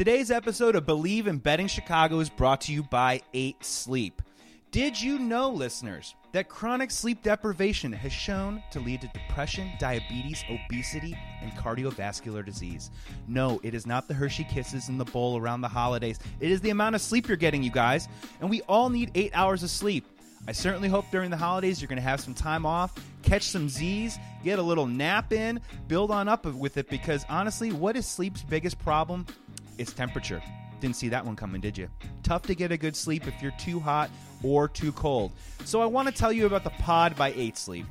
Today's episode of Bleav in Betting Chicago is brought to you by 8 Sleep. Did you know, listeners, that chronic sleep deprivation has shown to lead to depression, diabetes, obesity, and cardiovascular disease? No, it is not the Hershey Kisses in the bowl around the holidays. It is the amount of sleep you're getting, you guys. And we all need eight hours of sleep. I certainly hope during the holidays you're going to have some time off, catch some Z's, get a little nap in, build on up with it because honestly, what is sleep's biggest problem? It's temperature. Didn't see that one coming, did you? Tough to get a good sleep if you're too hot or too cold. So I want to tell you about the Pod by 8 Sleep.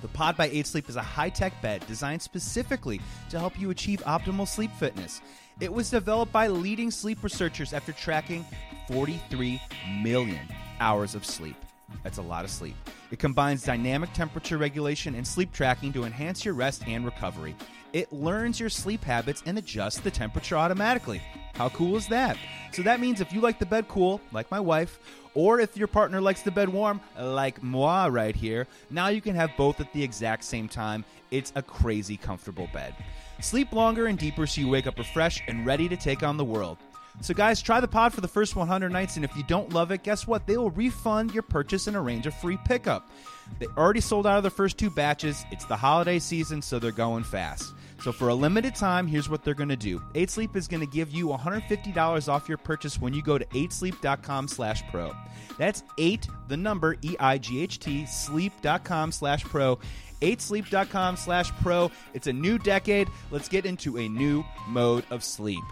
The Pod by 8 Sleep is a high tech bed designed specifically to help you achieve optimal sleep fitness. It was developed by leading sleep researchers after tracking 43 million hours of sleep. That's a lot of sleep. It combines dynamic temperature regulation and sleep tracking to enhance your rest and recovery. It learns your sleep habits and adjusts the temperature automatically. How cool is that? So that means if you like the bed cool, like my wife, or if your partner likes the bed warm, like moi right here, now you can have both at the exact same time. It's a crazy comfortable bed. Sleep longer and deeper so you wake up refreshed and ready to take on the world. So, guys, try the pod for the first 100 nights, and if you don't love it, guess what? They will refund your purchase and arrange a free pickup. They already sold out of the first two batches. It's the holiday season, so they're going fast. So, for a limited time, here's what they're going to do 8 Sleep is going to give you $150 off your purchase when you go to 8sleep.com slash pro. That's 8, the number, E I G H T, sleep.com slash pro. 8sleep.com slash pro. It's a new decade. Let's get into a new mode of sleep.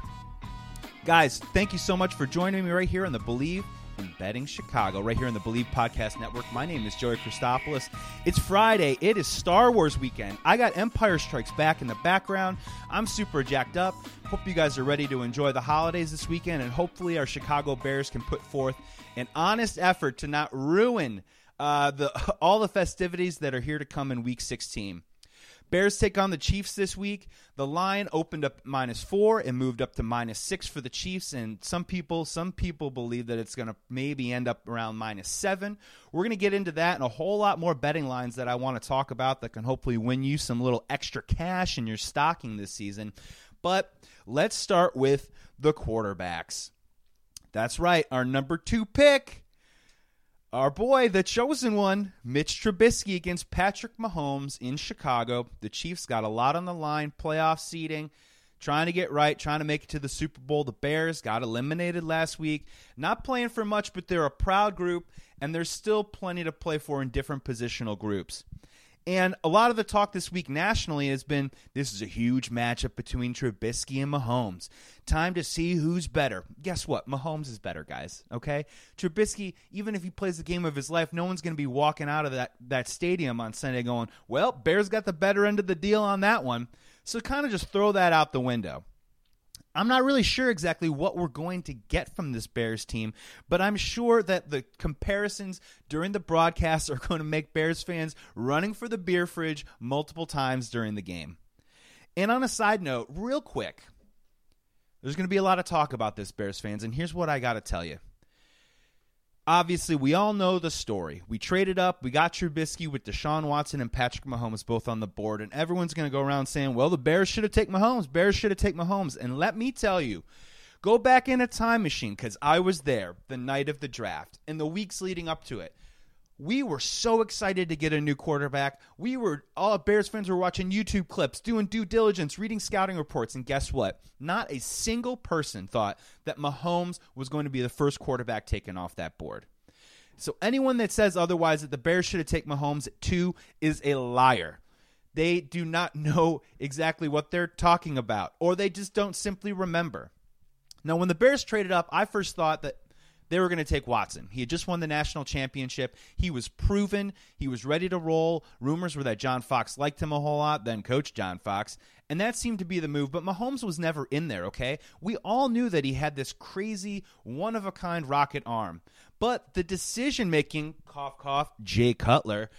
Guys, thank you so much for joining me right here on the Bleav in Betting Chicago, right here on the Bleav Podcast Network. My name is Joey Christopoulos. It's Friday. It is Star Wars weekend. I got Empire Strikes Back in the background. I'm super jacked up. Hope you guys are ready to enjoy the holidays this weekend, and hopefully our Chicago Bears can put forth an honest effort to not ruin uh, the all the festivities that are here to come in Week 16. Bears take on the Chiefs this week. The line opened up minus four and moved up to minus six for the Chiefs. And some people, some people believe that it's going to maybe end up around minus seven. We're going to get into that and a whole lot more betting lines that I want to talk about that can hopefully win you some little extra cash in your stocking this season. But let's start with the quarterbacks. That's right, our number two pick our boy, the chosen one, Mitch Trubisky against Patrick Mahomes in Chicago. The Chiefs got a lot on the line, playoff seeding, trying to get right, trying to make it to the Super Bowl. The Bears got eliminated last week. Not playing for much, but they're a proud group, and there's still plenty to play for in different positional groups. And a lot of the talk this week nationally has been this is a huge matchup between Trubisky and Mahomes. Time to see who's better. Guess what? Mahomes is better, guys. Okay? Trubisky, even if he plays the game of his life, no one's going to be walking out of that, that stadium on Sunday going, well, Bears got the better end of the deal on that one. So kind of just throw that out the window. I'm not really sure exactly what we're going to get from this Bears team, but I'm sure that the comparisons during the broadcast are going to make Bears fans running for the beer fridge multiple times during the game. And on a side note, real quick, there's going to be a lot of talk about this, Bears fans, and here's what I got to tell you obviously, we all know the story. We traded up, we got Trubisky with Deshaun Watson and Patrick Mahomes both on the board, and everyone's going to go around saying, well, the Bears should have taken Mahomes. Bears should have taken Mahomes. And let me tell you, go back in a time machine because I was there the night of the draft and the weeks leading up to it. We were so excited to get a new quarterback. We were all Bears fans were watching YouTube clips, doing due diligence, reading scouting reports, and guess what? Not a single person thought that Mahomes was going to be the first quarterback taken off that board. So anyone that says otherwise that the Bears should have taken Mahomes at two is a liar. They do not know exactly what they're talking about, or they just don't simply remember. Now, when the Bears traded up, I first thought that they were going to take Watson. He had just won the national championship. He was proven. He was ready to roll. Rumors were that John Fox liked him a whole lot, then coach John Fox. And that seemed to be the move. But Mahomes was never in there, okay? We all knew that he had this crazy, one of a kind rocket arm. But the decision making, cough, cough, Jay Cutler,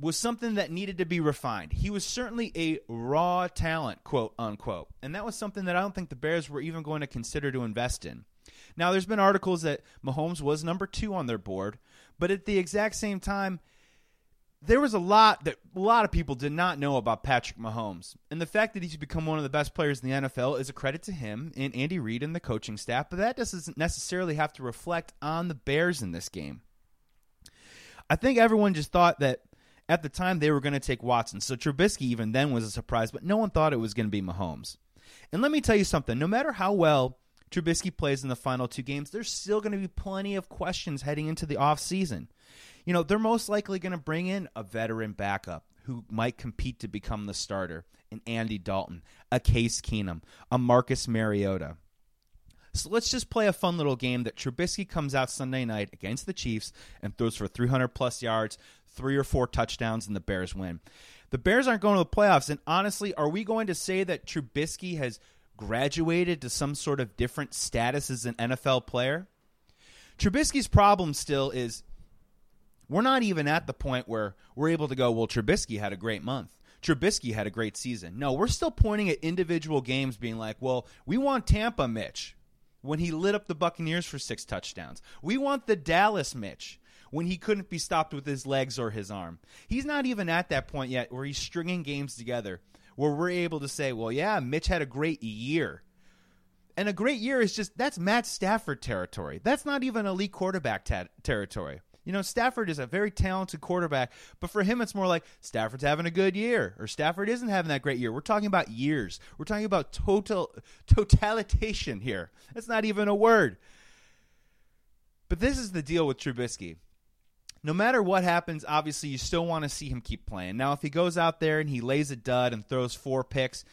was something that needed to be refined. He was certainly a raw talent, quote unquote. And that was something that I don't think the Bears were even going to consider to invest in. Now, there's been articles that Mahomes was number two on their board, but at the exact same time, there was a lot that a lot of people did not know about Patrick Mahomes. And the fact that he's become one of the best players in the NFL is a credit to him and Andy Reid and the coaching staff, but that doesn't necessarily have to reflect on the Bears in this game. I think everyone just thought that at the time they were going to take Watson. So Trubisky even then was a surprise, but no one thought it was going to be Mahomes. And let me tell you something, no matter how well Trubisky plays in the final two games, there's still going to be plenty of questions heading into the offseason you know, they're most likely going to bring in a veteran backup who might compete to become the starter an Andy Dalton, a Case Keenum, a Marcus Mariota. So let's just play a fun little game that Trubisky comes out Sunday night against the Chiefs and throws for 300 plus yards, three or four touchdowns, and the Bears win. The Bears aren't going to the playoffs, and honestly, are we going to say that Trubisky has graduated to some sort of different status as an NFL player? Trubisky's problem still is we're not even at the point where we're able to go, well, Trubisky had a great month. Trubisky had a great season. No, we're still pointing at individual games being like, well, we want Tampa Mitch when he lit up the Buccaneers for six touchdowns. We want the Dallas Mitch when he couldn't be stopped with his legs or his arm. He's not even at that point yet where he's stringing games together where we're able to say, well, yeah, Mitch had a great year. And a great year is just that's Matt Stafford territory. That's not even elite quarterback ta- territory. You know, Stafford is a very talented quarterback, but for him, it's more like Stafford's having a good year or Stafford isn't having that great year. We're talking about years. We're talking about total totalitation here. That's not even a word. But this is the deal with Trubisky. No matter what happens, obviously you still want to see him keep playing. Now, if he goes out there and he lays a dud and throws four picks,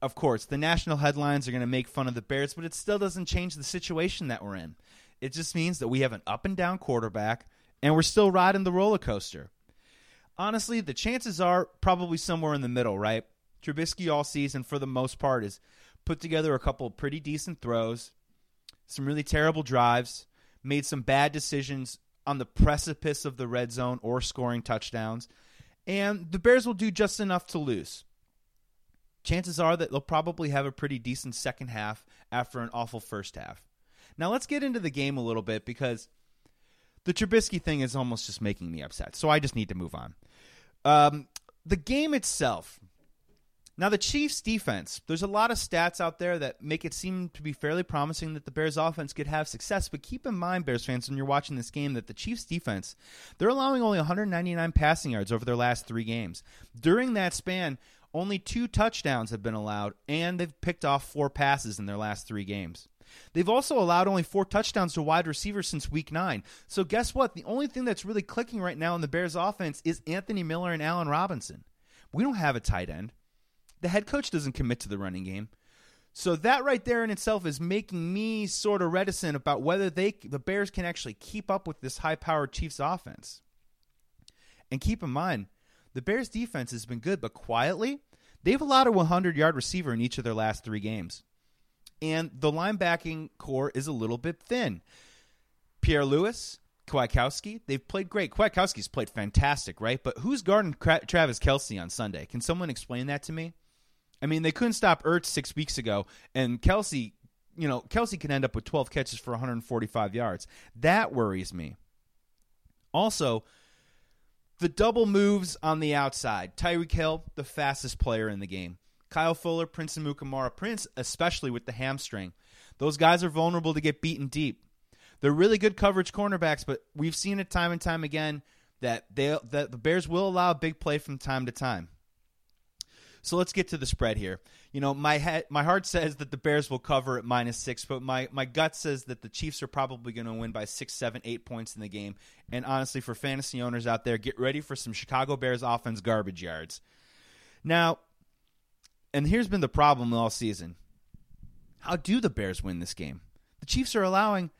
of course, the national headlines are going to make fun of the Bears, but it still doesn't change the situation that we're in. It just means that we have an up and down quarterback and we're still riding the roller coaster. Honestly, the chances are probably somewhere in the middle, right? Trubisky all season, for the most part, has put together a couple pretty decent throws, some really terrible drives, made some bad decisions on the precipice of the red zone or scoring touchdowns, and the Bears will do just enough to lose. Chances are that they'll probably have a pretty decent second half after an awful first half. Now, let's get into the game a little bit because the Trubisky thing is almost just making me upset. So I just need to move on. Um, the game itself. Now, the Chiefs' defense, there's a lot of stats out there that make it seem to be fairly promising that the Bears' offense could have success. But keep in mind, Bears fans, when you're watching this game, that the Chiefs' defense, they're allowing only 199 passing yards over their last three games. During that span, only two touchdowns have been allowed, and they've picked off four passes in their last three games. They've also allowed only four touchdowns to wide receivers since week nine. So guess what? The only thing that's really clicking right now in the Bears offense is Anthony Miller and Allen Robinson. We don't have a tight end. The head coach doesn't commit to the running game. So that right there in itself is making me sort of reticent about whether they the Bears can actually keep up with this high-powered Chiefs offense. And keep in mind, the Bears defense has been good, but quietly, they've allowed a 100-yard receiver in each of their last 3 games and the linebacking corps is a little bit thin. Pierre Louis, Kwiatkowski, they've played great. Kwiatkowski's played fantastic, right? But who's guarding Travis Kelce on Sunday? Can someone explain that to me? I mean, they couldn't stop Ertz six weeks ago, and Kelce, you know, Kelce can end up with 12 catches for 145 yards. That worries me. Also, the double moves on the outside. Tyreek Hill, the fastest player in the game. Kyle Fuller, Prince Amukamara. Prince, especially with the hamstring. Those guys are vulnerable to get beaten deep. They're really good coverage cornerbacks, but we've seen it time and time again that they that the Bears will allow a big play from time to time. So let's get to the spread here. You know, my head, my heart says that the Bears will cover at minus six, but my, my gut says that the Chiefs are probably going to win by six, seven, eight points in the game. And honestly, for fantasy owners out there, get ready for some Chicago Bears offense garbage yards. Now, and here's been the problem all season. How do the Bears win this game? The Chiefs are allowing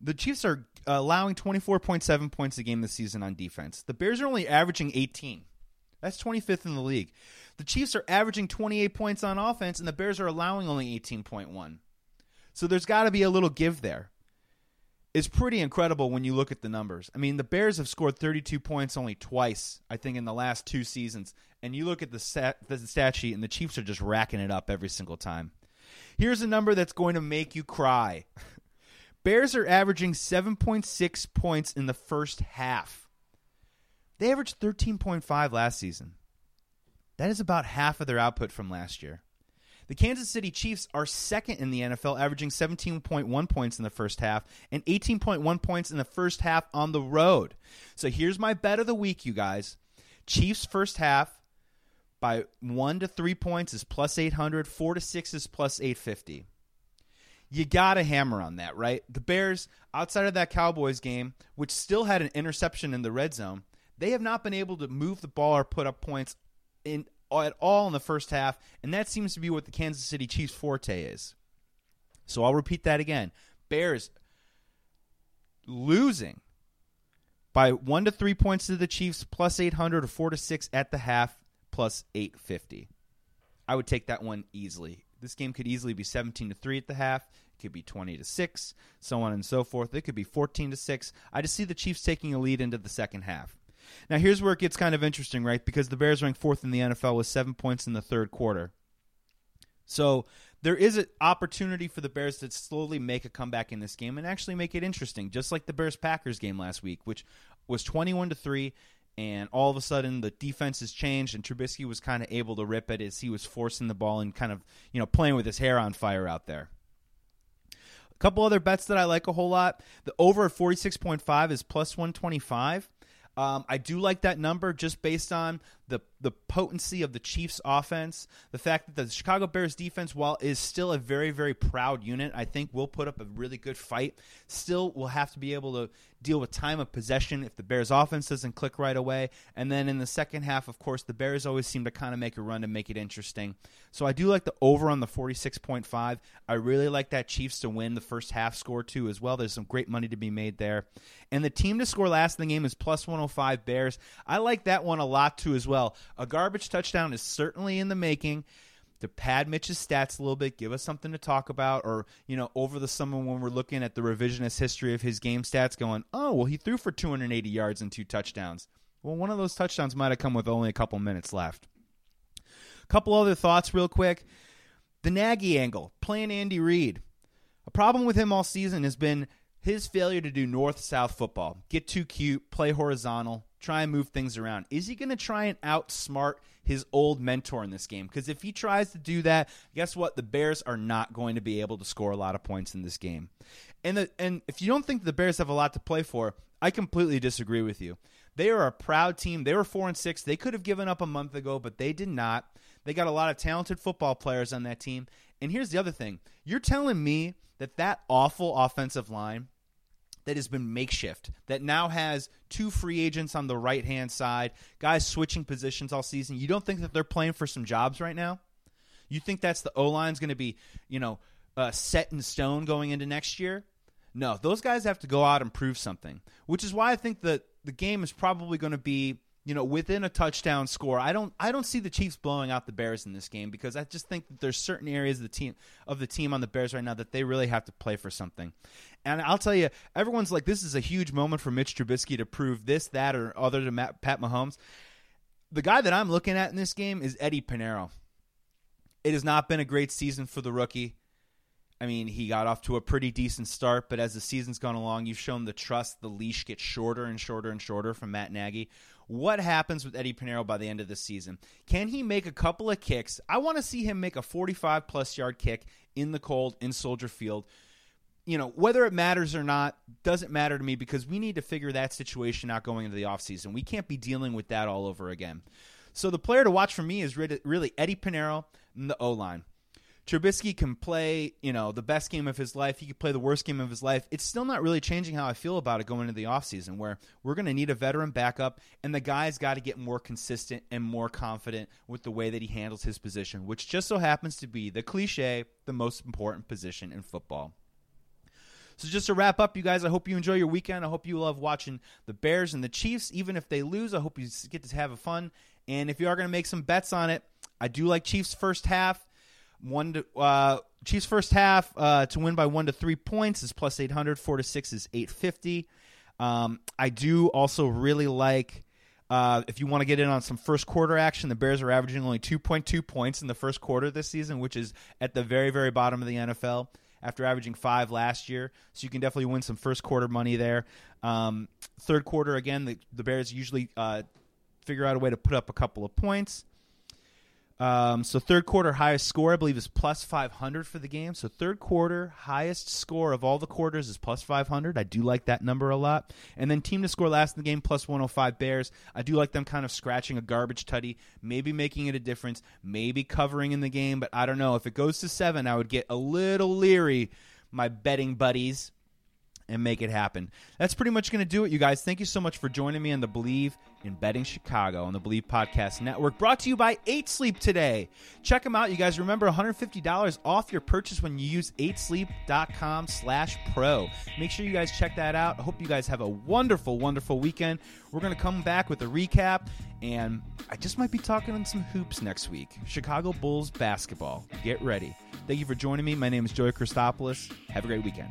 the Chiefs are allowing 24.7 points a game this season on defense. The Bears are only averaging 18. That's 25th in the league. The Chiefs are averaging 28 points on offense and the Bears are allowing only 18.1. So there's got to be a little give there. It's pretty incredible when you look at the numbers. I mean, the Bears have scored 32 points only twice, I think, in the last two seasons. And you look at the stat, the stat sheet, and the Chiefs are just racking it up every single time. Here's a number that's going to make you cry. Bears are averaging 7.6 points in the first half. They averaged 13.5 last season. That is about half of their output from last year. The Kansas City Chiefs are second in the NFL, averaging 17.1 points in the first half and 18.1 points in the first half on the road. So here's my bet of the week, you guys. Chiefs first half by one to three points is plus 800, four to six is plus 850. You got to hammer on that, right? The Bears, outside of that Cowboys game, which still had an interception in the red zone, they have not been able to move the ball or put up points in at all in the first half, and that seems to be what the Kansas City Chiefs' forte is. So I'll repeat that again. Bears losing by one to three points to the Chiefs, plus 800 or four to six at the half, plus 850. I would take that one easily. This game could easily be 17 to 3 at the half. It could be 20 to 6, so on and so forth. It could be 14 to 6. I just see the Chiefs taking a lead into the second half. Now, here's where it gets kind of interesting, right? Because the Bears rank fourth in the NFL with seven points in the third quarter. So there is an opportunity for the Bears to slowly make a comeback in this game and actually make it interesting, just like the Bears Packers game last week, which was 21 to 3 and all of a sudden the defense has changed and Trubisky was kind of able to rip it as he was forcing the ball and kind of, you know, playing with his hair on fire out there. A couple other bets that I like a whole lot. The over at 46.5 is plus 125. Um, I do like that number just based on the the potency of the Chiefs' offense, the fact that the Chicago Bears defense, while is still a very very proud unit, I think will put up a really good fight. Still, will have to be able to deal with time of possession if the Bears' offense doesn't click right away. And then in the second half, of course, the Bears always seem to kind of make a run to make it interesting. So I do like the over on the forty six point five. I really like that Chiefs to win the first half score too as well. There's some great money to be made there. And the team to score last in the game is plus one hundred oh five Bears. I like that one a lot too as well. A garbage touchdown is certainly in the making to pad Mitch's stats a little bit, give us something to talk about, or you know, over the summer when we're looking at the revisionist history of his game stats, going, oh well, he threw for 280 yards and two touchdowns. Well, one of those touchdowns might have come with only a couple minutes left. A couple other thoughts, real quick. The Nagy angle, playing Andy Reid. A problem with him all season has been his failure to do north south football. Get too cute, play horizontal, try and move things around. Is he going to try and outsmart his old mentor in this game? Because if he tries to do that, guess what? The Bears are not going to be able to score a lot of points in this game. And the, and if you don't think the Bears have a lot to play for, I completely disagree with you. They are a proud team. They were four and six. They could have given up a month ago, but they did not. They got a lot of talented football players on that team. And here's the other thing: you're telling me that that awful offensive line that has been makeshift, that now has two free agents on the right hand side, guys switching positions all season. You don't think that they're playing for some jobs right now? You think that's the O line's going to be, you know, uh, set in stone going into next year? No, those guys have to go out and prove something, which is why I think that the game is probably going to be you know, within a touchdown score. I don't I don't see the Chiefs blowing out the Bears in this game because I just think that there's certain areas of the team of the team on the Bears right now that they really have to play for something. And I'll tell you, everyone's like, this is a huge moment for Mitch Trubisky to prove this, that, or other to Matt, Pat Mahomes. The guy that I'm looking at in this game is Eddie Piñeiro. It has not been a great season for the rookie. I mean, he got off to a pretty decent start, but as the season's gone along, you've shown the trust. The leash gets shorter and shorter and shorter from Matt Nagy. What happens with Eddie Piñeiro by the end of the season? Can he make a couple of kicks? I want to see him make a 45 plus yard kick in the cold in Soldier Field. You know, whether it matters or not doesn't matter to me because we need to figure that situation out going into the offseason. We can't be dealing with that all over again. So the player to watch for me is really Eddie Piñeiro and the O line. Trubisky can play, you know, the best game of his life. He could play the worst game of his life. It's still not really changing how I feel about it going into the offseason, where we're going to need a veteran backup, and the guy's got to get more consistent and more confident with the way that he handles his position, which just so happens to be the cliche, the most important position in football. So just to wrap up, you guys, I hope you enjoy your weekend. I hope you love watching the Bears and the Chiefs. Even if they lose, I hope you get to have a fun. And if you are going to make some bets on it, I do like Chiefs first half. One to uh, Chiefs first half uh, to win by one to three points is plus eight hundred. Four to six is eight fifty. Um, I do also really like uh, if you want to get in on some first quarter action. The Bears are averaging only two point two points in the first quarter this season, which is at the very very bottom of the NFL. after averaging five last year. So you can definitely win some first quarter money there. Um, third quarter, again, the, the Bears usually uh, figure out a way to put up a couple of points. Um, so third quarter highest score, I believe, is plus 500 for the game. So third quarter highest score of all the quarters is plus 500. I do like that number a lot. And then team to score last in the game plus 105 Bears. I do like them kind of scratching a garbage tutty, maybe making it a difference, maybe covering in the game. But I don't know if it goes to seven, I would get a little leery, my betting buddies and make it happen. That's pretty much going to do it, you guys. Thank you so much for joining me on the Bleav in Betting Chicago on the Bleav Podcast Network, brought to you by 8 Sleep today. Check them out, you guys. Remember, $150 off your purchase when you use 8sleep.com slash pro. Make sure you guys check that out. I hope you guys have a wonderful, wonderful weekend. We're going to come back with a recap, and I just might be talking on some hoops next week. Chicago Bulls basketball. Get ready. Thank you for joining me. My name is Joey Christopoulos. Have a great weekend.